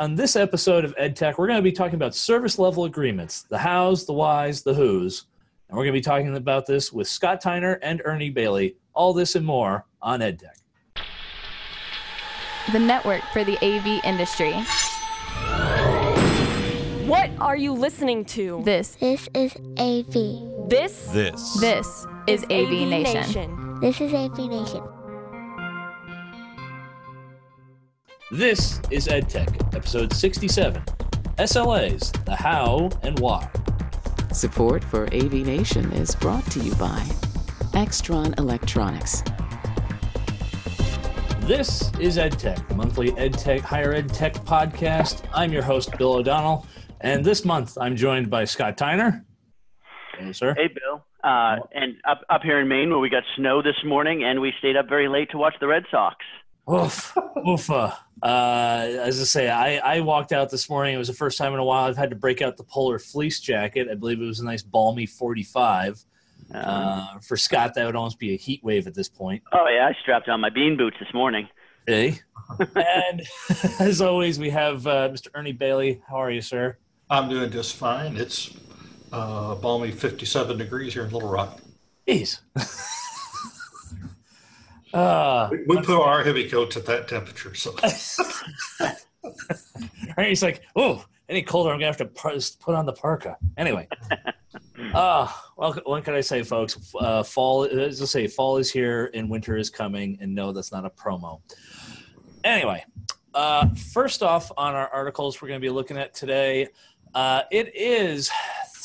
on this episode of EdTech, we're going to be talking about service level agreements the hows, the whys, the whos. And we're going to be talking about this with Scott Tyner and Ernie Bailey. All this and more on EdTech. The network for the AV industry. What are you listening to? This, This is AV. This This. this is AV, Nation. This is AV Nation. This is EdTech, episode 67 SLAs, the how and why. Support for AV Nation is brought to you by Extron Electronics. This is EdTech, the monthly EdTech, higher ed tech podcast. I'm your host, Bill O'Donnell, and this month I'm joined by Scott Tyner. Hello, sir. Hey, Bill. Uh, and up up here in Maine, where we got snow this morning, and we stayed up very late to watch the Red Sox. Oof, oofa. Uh, as I say, I, I walked out this morning. It was the first time in a while I've had to break out the polar fleece jacket. I believe it was a nice balmy 45. Uh, for Scott, that would almost be a heat wave at this point. Oh yeah, I strapped on my bean boots this morning. Hey. and as always, we have uh, Mr. Ernie Bailey. How are you, sir? I'm doing just fine. It's uh, balmy 57 degrees here in Little Rock. Jeez. uh, We, we put our heavy coats at that temperature, so Ernie's like, oh, any colder, I'm gonna have to put on the parka. Anyway, uh, well, what can I say, folks? Uh, fall, as I say, fall is here and winter is coming, and no, that's not a promo. Anyway, uh, first off, on our articles we're going to be looking at today, uh, it is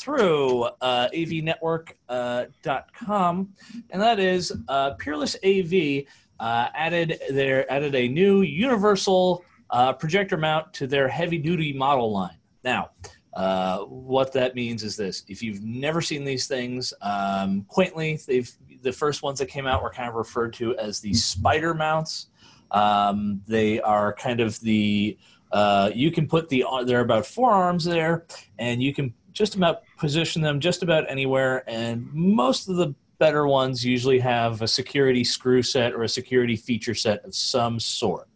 through uh, avnetwork.com, and that is uh, Peerless AV uh, added their added a new universal uh, projector mount to their heavy duty model line. Now, uh, what that means is this: if you've never seen these things, um, quaintly, they've the first ones that came out were kind of referred to as the spider mounts. Um, they are kind of the uh, you can put the there are about four arms there, and you can just about position them just about anywhere. And most of the better ones usually have a security screw set or a security feature set of some sort.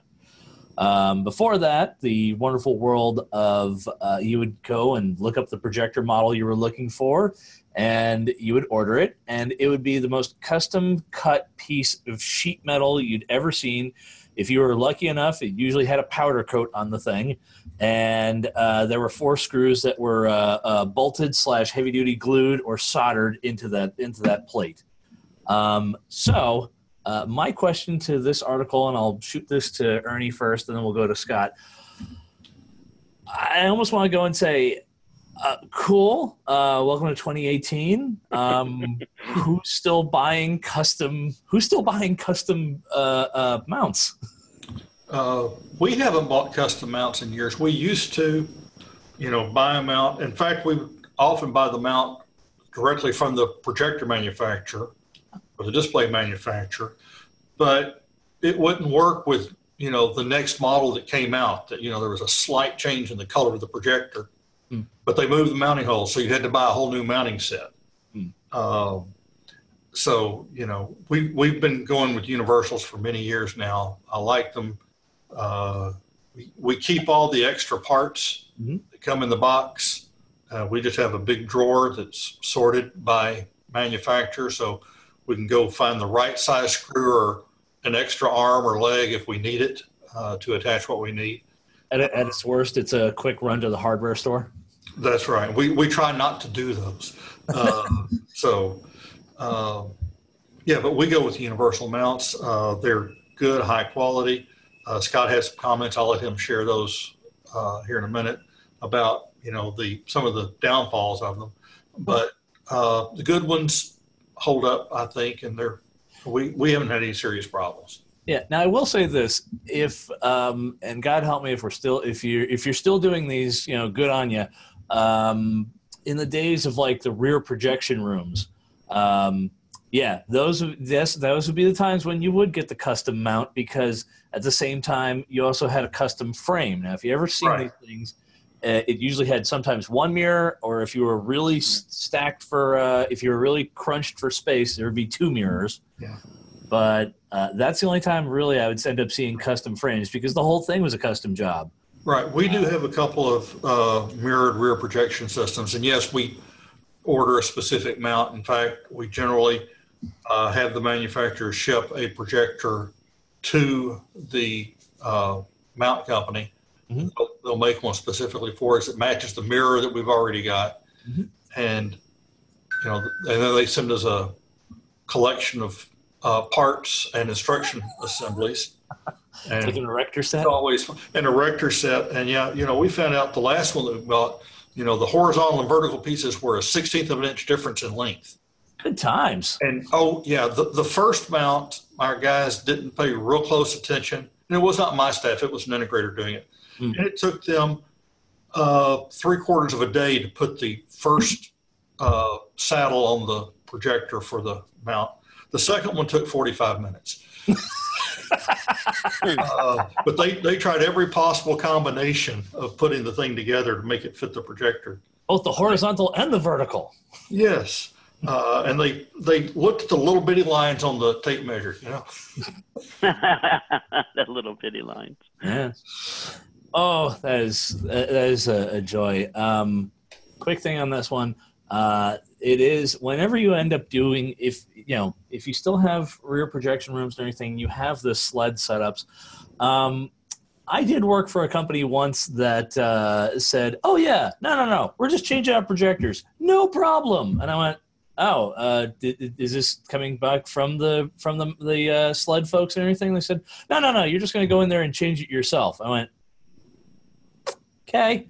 Um, before that, the wonderful world of uh, you would go and look up the projector model you were looking for, and you would order it, and it would be the most custom cut piece of sheet metal you'd ever seen. If you were lucky enough, it usually had a powder coat on the thing, and uh, there were four screws that were uh, uh, bolted slash heavy duty glued or soldered into that into that plate. Um, so uh, my question to this article, and I'll shoot this to Ernie first, and then we'll go to Scott. I almost want to go and say, uh, cool. Uh, welcome to 2018. Um, who's still buying custom? Who's still buying custom uh, uh, mounts? uh, we haven't bought custom mounts in years. We used to, you know, buy a mount. In fact, we often buy the mount directly from the projector manufacturer or the display manufacturer, but it wouldn't work with you know the next model that came out. That you know there was a slight change in the color of the projector, Hmm. but they moved the mounting hole, so you had to buy a whole new mounting set. Hmm. Um, so you know we we've been going with universals for many years now. I like them. Uh, we, we keep all the extra parts Mhm. that come in the box. Uh, we just have a big drawer that's sorted by manufacturer, so we can go find the right size screw or an extra arm or leg if we need it uh, to attach what we need. At, at its worst, it's a quick run to the hardware store. That's right. We we try not to do those. Uh, so, uh, yeah, but we go with universal mounts. Uh, they're good, high quality. Uh, Scott has some comments. I'll let him share those uh, here in a minute about you know the some of the downfalls of them. But uh, the good ones hold up, I think, and they're we we haven't had any serious problems. Yeah. Now I will say this: if um, and God help me if we're still if you if you're still doing these, you know, good on you. Um, in the days of like the rear projection rooms, um, yeah, those yes, those would be the times when you would get the custom mount because at the same time you also had a custom frame. Now, if you ever seen Right. these things, uh, it usually had sometimes one mirror, or if you were really s- stacked for, uh, if you were really crunched for space, there would be two mirrors. Yeah. But uh, that's the only time really I would end up seeing custom frames because the whole thing was a custom job. Right. We do have a couple of uh, mirrored rear projection systems, and yes, we order a specific mount. In fact, we generally uh, have the manufacturer ship a projector to the uh, mount company. Mhm. They'll, they'll make one specifically for us that matches the mirror that we've already got, Mhm. and you know, and then they send us a collection of uh, parts and instruction assemblies. And Taking an Erector set. always fun. and an Erector set. And yeah, you know, we found out the last one that we bought, you know, the horizontal and vertical pieces were a sixteenth of an inch difference in length. Good times. And oh yeah, the, the first mount, our guys didn't pay real close attention. And it was not my staff, it was an integrator doing it. Hmm. And it took them uh, three quarters of a day to put the first uh, saddle on the projector for the mount. The second one took 45 minutes. uh, but they, they tried every possible combination of putting the thing together to make it fit the projector. Both the horizontal and the vertical. Yes. Uh, and they, they looked at the little bitty lines on the tape measure, you know. that little bitty lines. Yeah. Oh, that is that is a, a joy. Um, quick thing on this one. Uh, it is whenever you end up doing if you know if you still have rear projection rooms and everything, you have the sled setups. Um, I did work for a company once that uh, said, "Oh yeah, no, no, no, we're just changing out projectors, no problem." And I went, "Oh, uh, d- is this coming back from the from the the uh, sled folks and everything?" They said, "No, no, no, you're just going to go in there and change it yourself." I went, "Okay."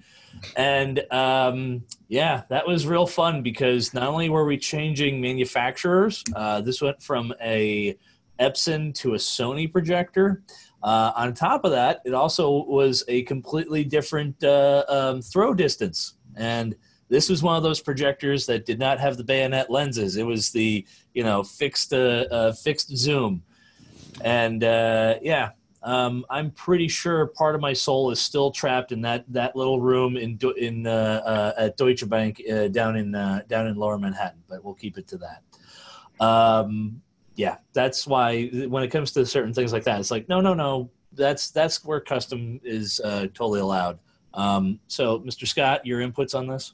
And um, yeah, that was real fun because not only were we changing manufacturers, uh, this went from a Epson to a Sony projector. Uh, on top of that, it also was a completely different uh, um, throw distance. And this was one of those projectors that did not have the bayonet lenses. It was the you know fixed uh, uh, fixed zoom, and uh, yeah, um, I'm pretty sure part of my soul is still trapped in that that little room in in uh, uh, at Deutsche Bank uh, down in uh, down in Lower Manhattan. But we'll keep it to that. Um, yeah, that's why when it comes to certain things like that, it's like no, no, no. That's that's where custom is uh, totally allowed. Um, so, Mr. Scott, your inputs on this?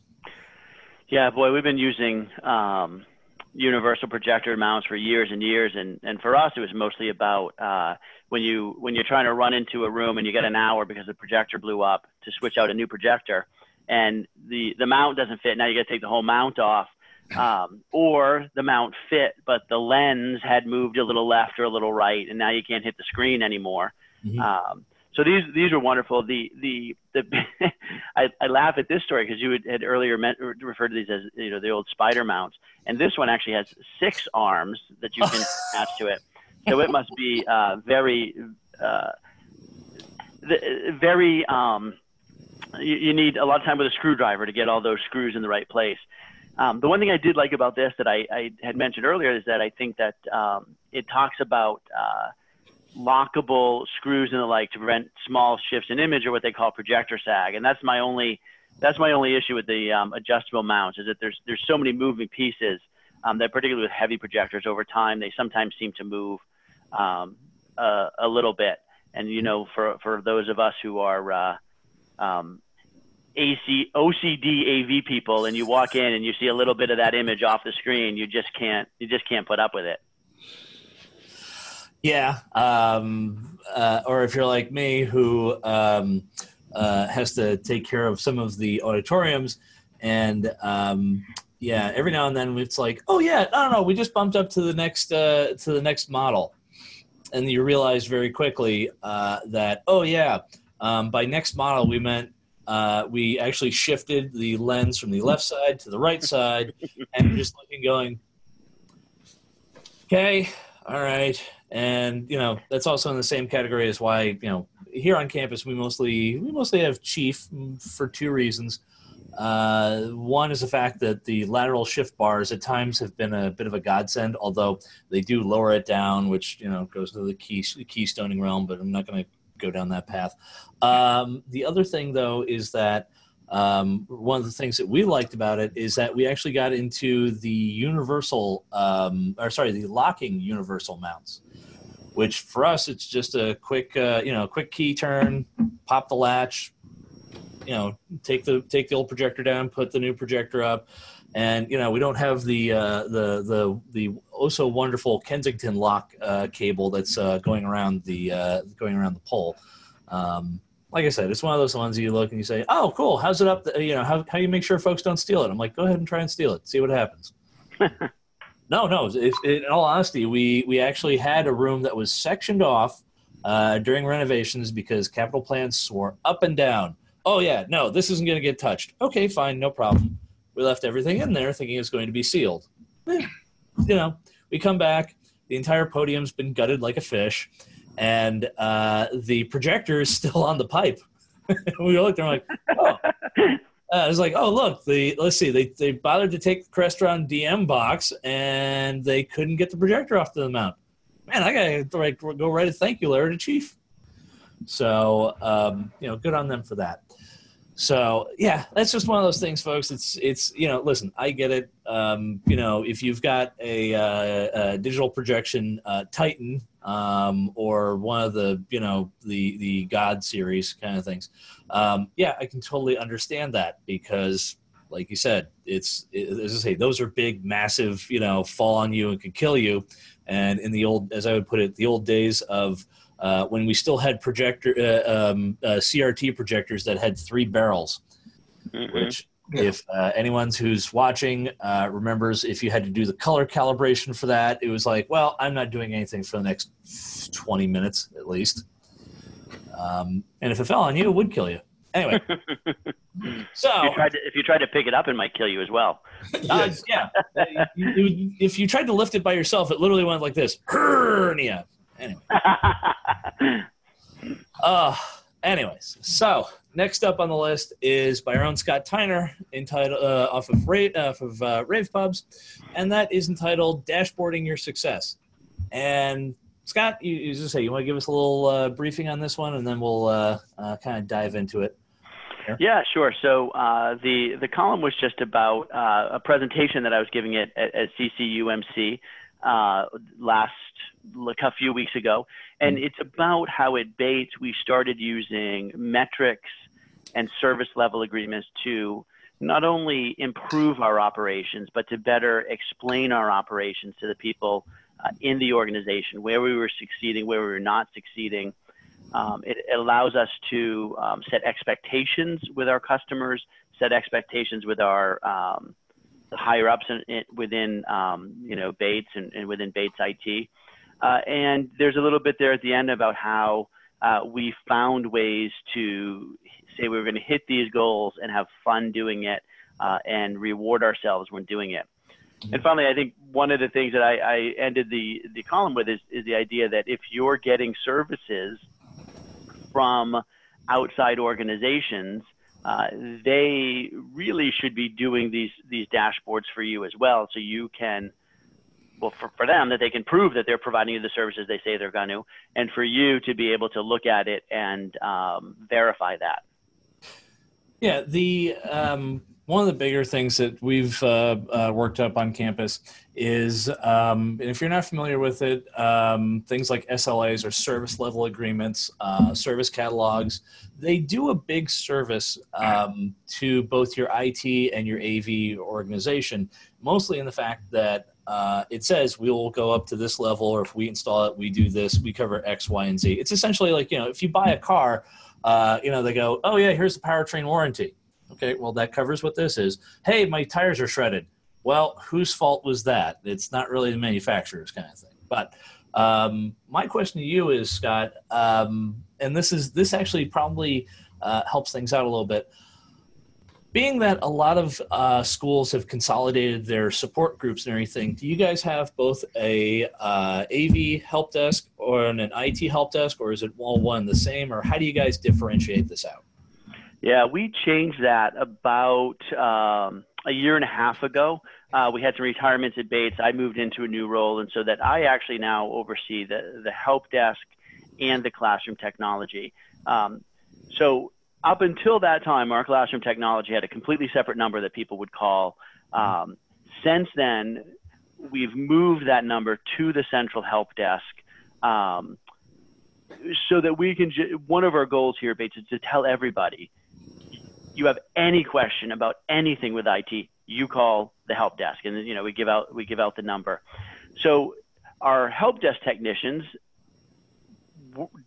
Yeah, boy, we've been using um, universal projector mounts for years and years, and and for us, it was mostly about uh, when you when you're trying to run into a room and you get an hour because the projector blew up to switch out a new projector, and the the mount doesn't fit. Now you got to take the whole mount off. Um, or the mount fit, but the lens had moved a little left or a little right, and now you can't hit the screen anymore. Mhm. Um, so these these are wonderful. The the the I, I laugh at this story because you had, had earlier meant, referred to these as you know the old spider mounts, and this one actually has six arms that you can attach to it. So it must be uh, very uh, the, very um, you, you need a lot of time with a screwdriver to get all those screws in the right place. Um, the one thing I did like about this that I, I had mentioned earlier is that I think that um, it talks about uh, lockable screws and the like to prevent small shifts in image or what they call projector sag. And that's my only that's my only issue with the um, adjustable mounts is that there's there's so many moving pieces um, that particularly with heavy projectors over time they sometimes seem to move um, a, a little bit. And you know, for for those of us who are uh, um, AC, OCD AV people, and you walk in and you see a little bit of that image off the screen, you just can't you just can't put up with it. Yeah. Um, uh, or if you're like me, who um, uh, has to take care of some of the auditoriums, and um, yeah, every now and then it's like, oh yeah, no, no, no, we just bumped up to the next uh, to the next model, and you realize very quickly uh, that oh yeah, um, by next model we meant. Uh, we actually shifted the lens from the left side to the right side, and just looking, going, okay, all right, and you know that's also in the same category as why you know here on campus we mostly we mostly have Chief for two reasons. Uh, one is the fact that the lateral shift bars at times have been a bit of a godsend, although they do lower it down, which you know goes to the key keystoning realm. But I'm not going to go down that path. Um, the other thing, though, is that um, one of the things that we liked about it is that we actually got into the universal, um, or sorry, the locking universal mounts, which for us it's just a quick, uh, you know, quick key turn, pop the latch, you know take the take the old projector down, put the new projector up, and you know we don't have the uh, the the the oh so wonderful Kensington lock uh, cable that's uh, going around the uh, going around the pole. Um, like I said, it's one of those ones you look and you say, "Oh, cool. How's it up? The, you know, how how do you make sure folks don't steal it?" I'm like, "Go ahead and try and steal it. See what happens." no, no. If, in all honesty, we we actually had a room that was sectioned off uh, during renovations because capital plans swore up and down. Oh yeah, no, this isn't going to get touched. Okay, fine, no problem. We left everything in there thinking it's going to be sealed. Eh, you know, we come back, the entire podium's been gutted like a fish, and uh, the projector is still on the pipe. we looked and we're like, oh. Uh, was like, oh look, the let's see, they they bothered to take the Crestron DM box and they couldn't get the projector off the mount. Man, I gotta like, go write a thank you letter to Chief. So um, you know, good on them for that. So yeah, that's just one of those things, folks. It's it's you know, listen, I get it. Um, you know, if you've got a, uh, a digital projection uh, Titan um, or one of the you know the the God series kind of things, um, yeah, I can totally understand that because, like you said, it's it, as I say, those are big, massive, you know, fall on you and could kill you. And in the old, as I would put it, the old days of uh, when we still had projector uh, um, uh, CRT projectors that had three barrels, mm-hmm. which yeah. if uh, anyone who's watching uh, remembers, if you had to do the color calibration for that, it was like, well, I'm not doing anything for the next 20 minutes at least. Um, and if it fell on you, it would kill you. Anyway, so if you, tried to, if you tried to pick it up, it might kill you as well. Uh, yeah, if you tried to lift it by yourself, it literally went like this hernia. Anyway. uh, anyways, so next up on the list is by our own Scott Tyner, entitled uh, off of Rave, off of uh, Rave Pubs, and that is entitled "Dashboarding Your Success." And Scott, you, you just say you want to give us a little uh, briefing on this one, and then we'll uh, uh, kind of dive into it. Here. Yeah, sure. So uh, the the column was just about uh, a presentation that I was giving at, at, at CCUMC uh, last like a few weeks ago, and mm-hmm. it's about how at Bates we started using metrics and service level agreements to not only improve our operations, but to better explain our operations to the people uh, in the organization, where we were succeeding, where we were not succeeding. Um, it, allows us to um, set expectations with our customers, set expectations with our um, higher ups in, in, within um, you know Bates and, and, within Bates IT. Uh, and there's a little bit there at the end about how uh, we found ways to say we are going to hit these goals and have fun doing it uh, and reward ourselves when doing it. And finally, I think one of the things that I, I ended the, the column with is, is the idea that if you're getting services from outside organizations, uh, they really should be doing these these dashboards for you as well, so you can, well, for, for them that they can prove that they're providing you the services they say they're going to, and for you to be able to look at it and um, verify that. Yeah, the um, one of the bigger things that we've uh, uh, worked up on campus is, um, if you're not familiar with it, um, things like SLAs or service level agreements, uh, service catalogs. They do a big service um, to both your IT and your AV organization, mostly in the fact that uh, it says we will go up to this level, or if we install it, we do this, we cover X, Y, and Z. It's essentially like, you know, if you buy a car, uh, you know, they go, oh, yeah, here's the powertrain warranty Okay, well, that covers what this is. Hey, my tires are shredded. Well, whose fault was that? It's not really the manufacturer's kind of thing. But um, my question to you is, Scott, um, and this is this actually probably uh, helps things out a little bit. Being that a lot of uh, schools have consolidated their support groups and everything, do you guys have both a uh, AV help desk or an IT help desk, or is it all one the same, or how do you guys differentiate this out? Yeah, we changed that about um, a year and a half ago. Uh, we had some retirements at Bates. I moved into a new role, and so that I actually now oversee the the help desk and the classroom technology. Um, so up until that time, our classroom technology had a completely separate number that people would call. Um, since then, we've moved that number to the central help desk. Um, so that we can, one of our goals here, Bates, is to tell everybody you have any question about anything with IT, you call the help desk, and you know we give out we give out the number. So our help desk technicians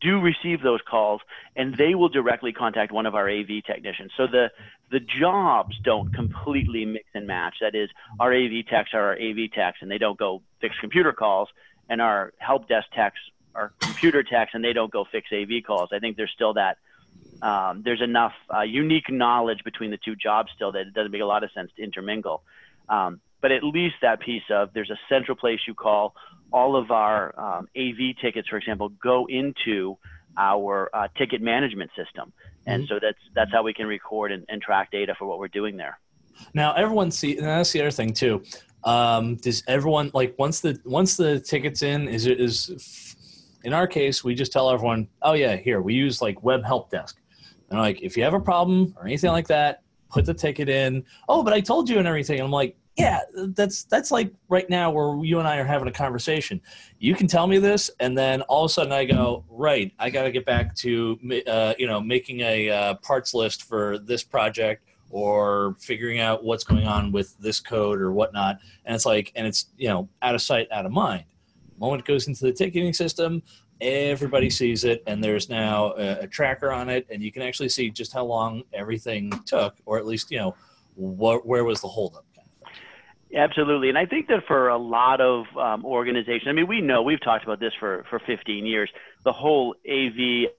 do receive those calls and they will directly contact one of our AV technicians. So the the jobs don't completely mix and match. That is, our AV techs are our AV techs and they don't go fix computer calls, and our help desk techs are computer techs and they don't go fix AV calls. I think there's still that. Um, there's enough uh, unique knowledge between the two jobs still that it doesn't make a lot of sense to intermingle. Um, but at least that piece of there's a central place you call all of our um, AV tickets, for example, go into our uh, ticket management system, and mm-hmm. so that's that's how we can record and, and, track data for what we're doing there. Now, everyone see, and that's the other thing too. Um, does everyone like once the once the tickets in is it is in our case we just tell everyone, oh yeah, here we use like web help desk, and like if you have a problem or anything like that, put the ticket in. Oh, but I told you and everything. And I'm like, yeah, that's that's like right now where you and I are having a conversation. You can tell me this, and then all of a sudden I go, right, I got to get back to uh, you know making a uh, parts list for this project or figuring out what's going on with this code or whatnot. And it's like, and it's you know out of sight, out of mind. Moment goes into the ticketing system, everybody sees it, and there's now a, a tracker on it, and you can actually see just how long everything took, or at least you know where was the holdup. Absolutely. And I think that for a lot of um, organizations, I mean, we know we've talked about this for, for 15 years, the whole AV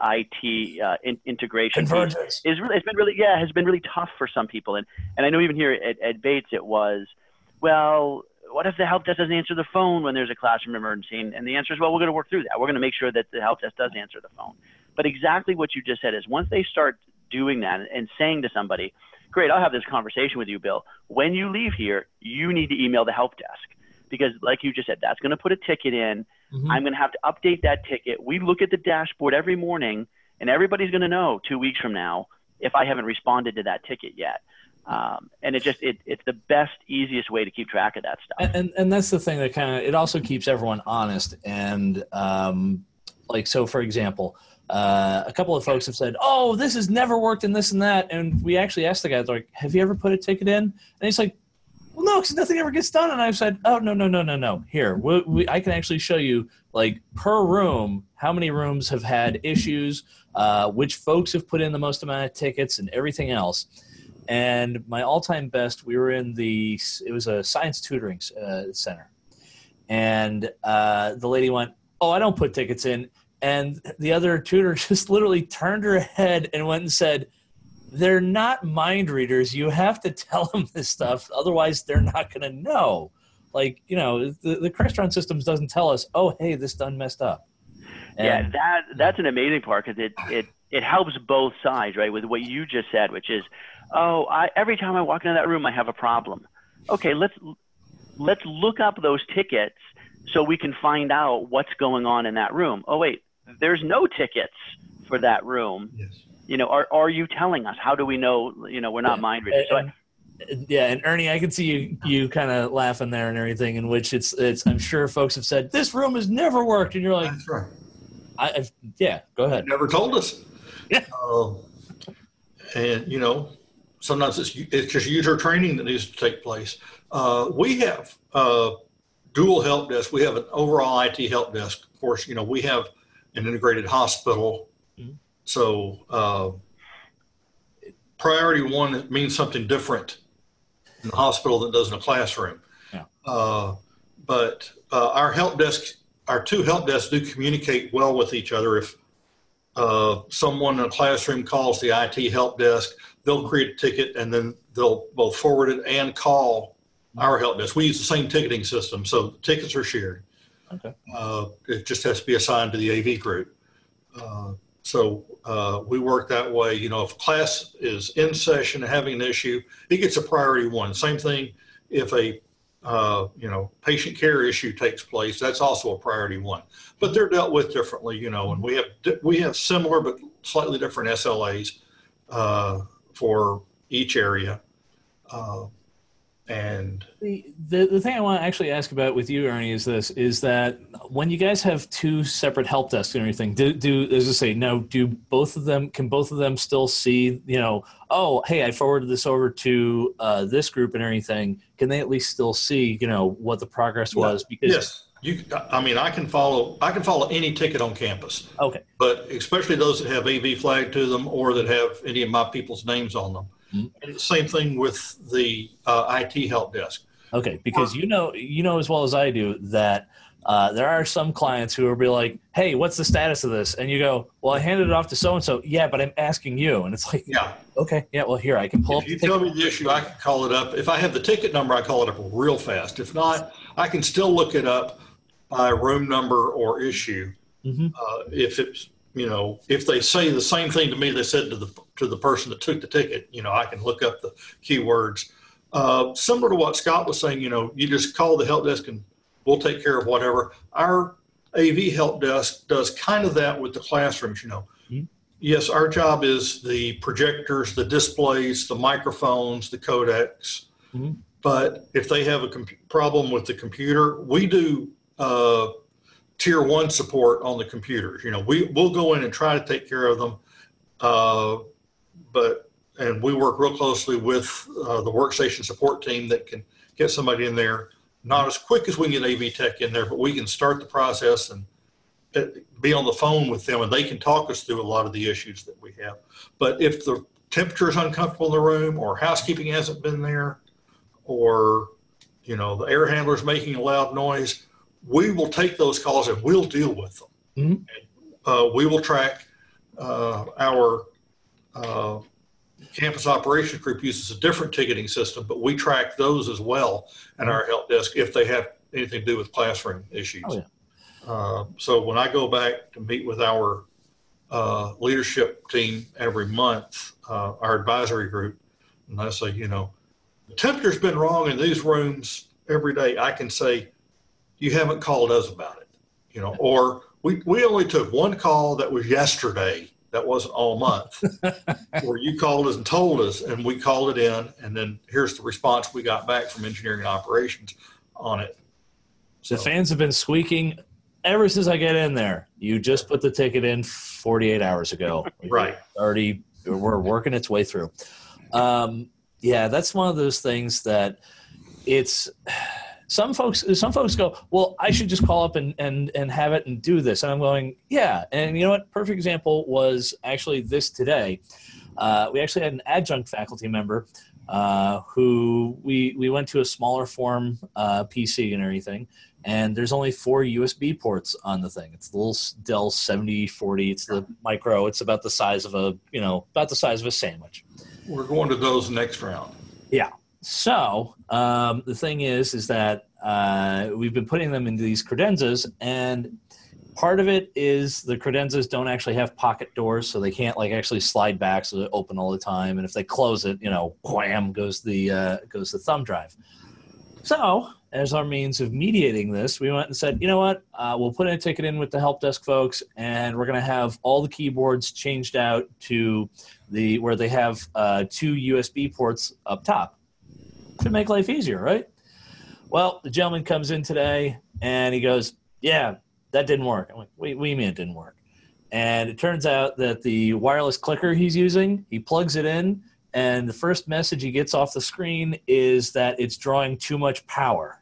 IT uh, in, integration Convergence. is really, it's been really, yeah, has been really tough for some people. And, and I know even here at, at Bates, it was, well, what if the help desk doesn't answer the phone when there's a classroom emergency? And, and the answer is, well, we're going to work through that. We're going to make sure that the help desk does answer the phone. But exactly what you just said is once they start doing that and saying to somebody, great, I'll have this conversation with you, Bill. When you leave here, you need to email the help desk because, like you just said, that's going to put a ticket in. Mm-hmm. I'm going to have to update that ticket. We look at the dashboard every morning, and everybody's going to know two weeks from now if I haven't responded to that ticket yet. Um, and it just it, it's the best easiest way to keep track of that stuff and and, and that's the thing that kind of it also keeps everyone honest and um, like so for example uh, a couple of folks have said, "Oh, this has never worked in this and that," and we actually asked the guy, like, "Have you ever put a ticket in?" And he's like, "Well, no, because nothing ever gets done." And I've said, "Oh, no, no, no, no, no. Here, we, we, I can actually show you, like, per room, how many rooms have had issues, uh, which folks have put in the most amount of tickets, and everything else." And my all-time best, we were in the it was a science tutoring uh, center, and uh, the lady went, "Oh, I don't put tickets in." And the other tutor just literally turned her head and went and said, They're not mind readers. You have to tell them this stuff. Otherwise, they're not going to know. Like, you know, the, the Crestron systems doesn't tell us, oh, hey, this done messed up. And, yeah, that that's an amazing part because it, it, it helps both sides, right? With what you just said, which is, oh, I, every time I walk into that room, I have a problem. Okay, let's let's look up those tickets so we can find out what's going on in that room. Oh, wait, there's no tickets for that room. Yes. You know, are are you telling us? How do we know? You know, we're not yeah. mind readers. So I, yeah, and Ernie, I can see you you kind of laughing there and everything. In which it's it's I'm sure folks have said this room has never worked, and you're like, that's right. I I've, yeah, go ahead. never told us. Yeah. Uh, and you know, sometimes it's it's just user training that needs to take place. Uh, we have uh, dual help desk. We have an overall IT help desk. Of course, you know we have an integrated hospital. Mm-hmm. So uh, priority one means something different in the hospital than does in a classroom. Yeah. Uh, but uh, our help desk, our two help desks do communicate well with each other. If uh, someone in a classroom calls the IT help desk, they'll create a ticket and then they'll both forward it and call our help desk. We use the same ticketing system, so tickets are shared. Okay. Uh, it just has to be assigned to the AV group. Uh, so uh, we work that way. You know, if class is in session having an issue, it gets a priority one. Same thing if a uh, you know patient care issue takes place, that's also a priority one. But they're dealt with differently. You know, and we have we have similar but slightly different SLAs uh, for each area. And The, the the thing I want to actually ask about with you, Ernie, is this: is that when you guys have two separate help desks and everything, do do as I say, now do both of them can both of them still see? You know, oh, hey, I forwarded this over to uh, this group and everything. Can they at least still see? You know what the progress was? Because yes, you. I mean, I can follow. I can follow any ticket on campus, okay, but especially those that have AV flagged to them or that have any of my people's names on them. Mhm. And same thing with the uh, IT help desk. okay, because you know you know as well as I do that. Uh, there are some clients who will be like, "Hey, what's the status of this?" And you go, "Well, I handed it off to so and so." Yeah, but I'm asking you, and it's like, Yeah. okay, yeah, well, here I can pull up If you the tell me the issue, I can call it up. If I have the ticket number, I call it up real fast. If not, I can still look it up by room number or issue. Mhm. Uh, if it's, you know, if they say the same thing to me they said to the to the person that took the ticket, you know, I can look up the keywords. Uh, similar to what Scott was saying, you know, you just call the help desk and we'll take care of whatever. Our AV help desk does kind of that with the classrooms, you know. Mhm. Yes, our job is the projectors, the displays, the microphones, the codecs. Mhm. But if they have a comp- problem with the computer, we do uh, tier one support on the computers. You know, we we'll go in and try to take care of them, uh, but and we work real closely with uh, the workstation support team that can get somebody in there. Not as quick as we can get AV tech in there, but we can start the process and uh, be on the phone with them, and they can talk us through a lot of the issues that we have. But if the temperature is uncomfortable in the room, or housekeeping hasn't been there, or you know the air handler's making a loud noise, we will take those calls and we'll deal with them. Mhm. And, uh, we will track uh, our uh, campus operations group uses a different ticketing system, but we track those as well at our help desk if they have anything to do with classroom issues. Oh, yeah. Uh, so when I go back to meet with our uh, leadership team every month, uh, our advisory group, and I say, you know, the temperature's been wrong in these rooms every day. I can say, you haven't called us about it, you know, or we, we only took one call that was yesterday. That wasn't all month where you called us and told us and we called it in. And then here's the response we got back from engineering and operations on it. The fans have been squeaking ever since I get in there. You just put the ticket in 48 hours ago. Right. Already, we're working its way through. Um, yeah, that's one of those things that it's some folks some folks go well i should just call up and, and and have it and do this. And i'm going yeah. And you know what? Perfect example was actually this today. Uh, we actually had an adjunct faculty member uh, who we we went to a smaller form uh, pc and everything and there's only four usb ports on the thing. It's the little dell 7040 it's the micro. It's about the size of a you know about the size of a sandwich. We're going to those next round. So um, the thing is, is that uh, we've been putting them into these credenzas, and part of it is the credenzas don't actually have pocket doors, so they can't like actually slide back, so they open all the time. And if they close it, you know, wham goes the uh, goes the thumb drive. So as our means of mediating this, we went and said, you know what, uh, we'll put a ticket in with the help desk folks, and we're going to have all the keyboards changed out to the where they have uh, two USB ports up top to make life easier, right? Well, the gentleman comes in today and he goes, Yeah, that didn't work. I'm like, Wait, what do you mean it didn't work? And it turns out that the wireless clicker he's using, he plugs it in, and the first message he gets off the screen is that it's drawing too much power.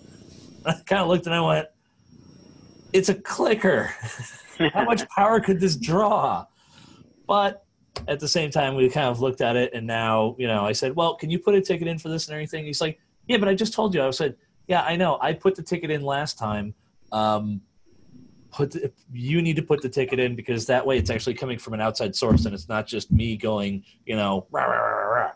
I kind of looked and I went, It's a clicker. How much power could this draw? But at the same time, we kind of looked at it, and now, you know, I said, "Well, can you put a ticket in for this and everything?" He's like, "Yeah, but I just told you." I said, "Yeah, I know. I put the ticket in last time. Um, put the, you need to put the ticket in because that way it's actually coming from an outside source, and it's not just me going, you know, rah, rah,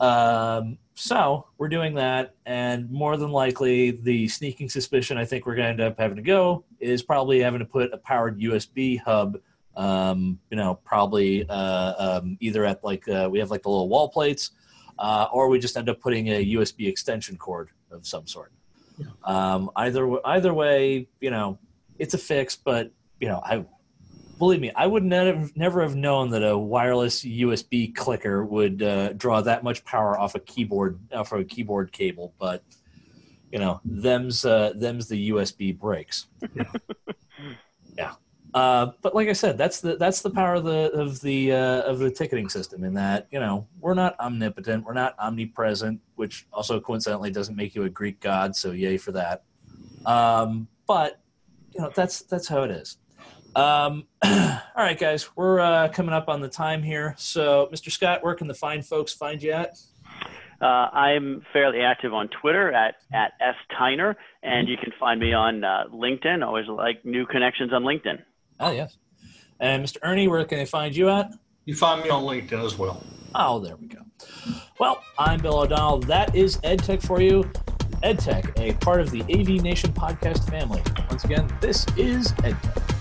rah. Um, so we're doing that, and more than likely, the sneaking suspicion I think we're going to end up having to go is probably having to put a powered USB hub um, you know, probably uh, um, either at like uh, we have like the little wall plates, uh, or we just end up putting a USB extension cord of some sort. Um, either either way, you know, it's a fix, but you know, I believe me, I would never never have known that a wireless USB clicker would uh, draw that much power off a keyboard off a keyboard cable. But you know, them's uh, them's the USB breaks. yeah. Uh, but like I said, that's the that's the power of the of the uh, of the ticketing system. In that you know we're not omnipotent, we're not omnipresent, which also coincidentally doesn't make you a Greek god. So yay for that. Um, but you know that's that's how it is. Um, all right, guys, we're uh, coming up on the time here. So, Mr. Scott, where can the fine folks find you at? Uh, I'm fairly active on Twitter at, at S Tyner, and you can find me on uh, LinkedIn. Always like new connections on LinkedIn. Oh, yes. Uh, and Mr. Ernie, where can they find you at? You find me on LinkedIn as well. Oh, there we go. Well, I'm Bill O'Donnell. That is EdTech for you. EdTech, a part of the AV Nation podcast family. Once again, this is EdTech.